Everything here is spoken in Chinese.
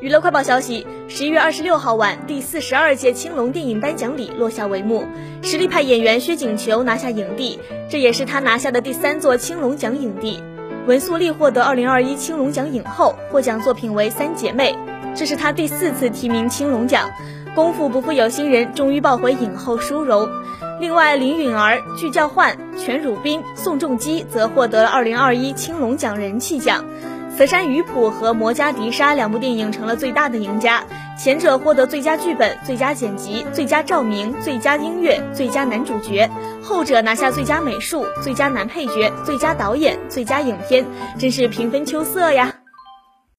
娱乐快报消息：十一月二十六号晚，第四十二届青龙电影颁奖礼落下帷幕，实力派演员薛景求拿下影帝，这也是他拿下的第三座青龙奖影帝。文素丽获得二零二一青龙奖影后，获奖作品为《三姐妹》，这是她第四次提名青龙奖。功夫不负有心人，终于抱回影后殊荣。另外，林允儿、具教焕、全汝彬、宋仲基则获得了二零二一青龙奖人气奖。《慈山鱼谱》和《魔加迪沙》两部电影成了最大的赢家，前者获得最佳剧本、最佳剪辑、最佳照明、最佳音乐、最佳男主角，后者拿下最佳美术、最佳男配角、最佳导演、最佳影片，真是平分秋色呀！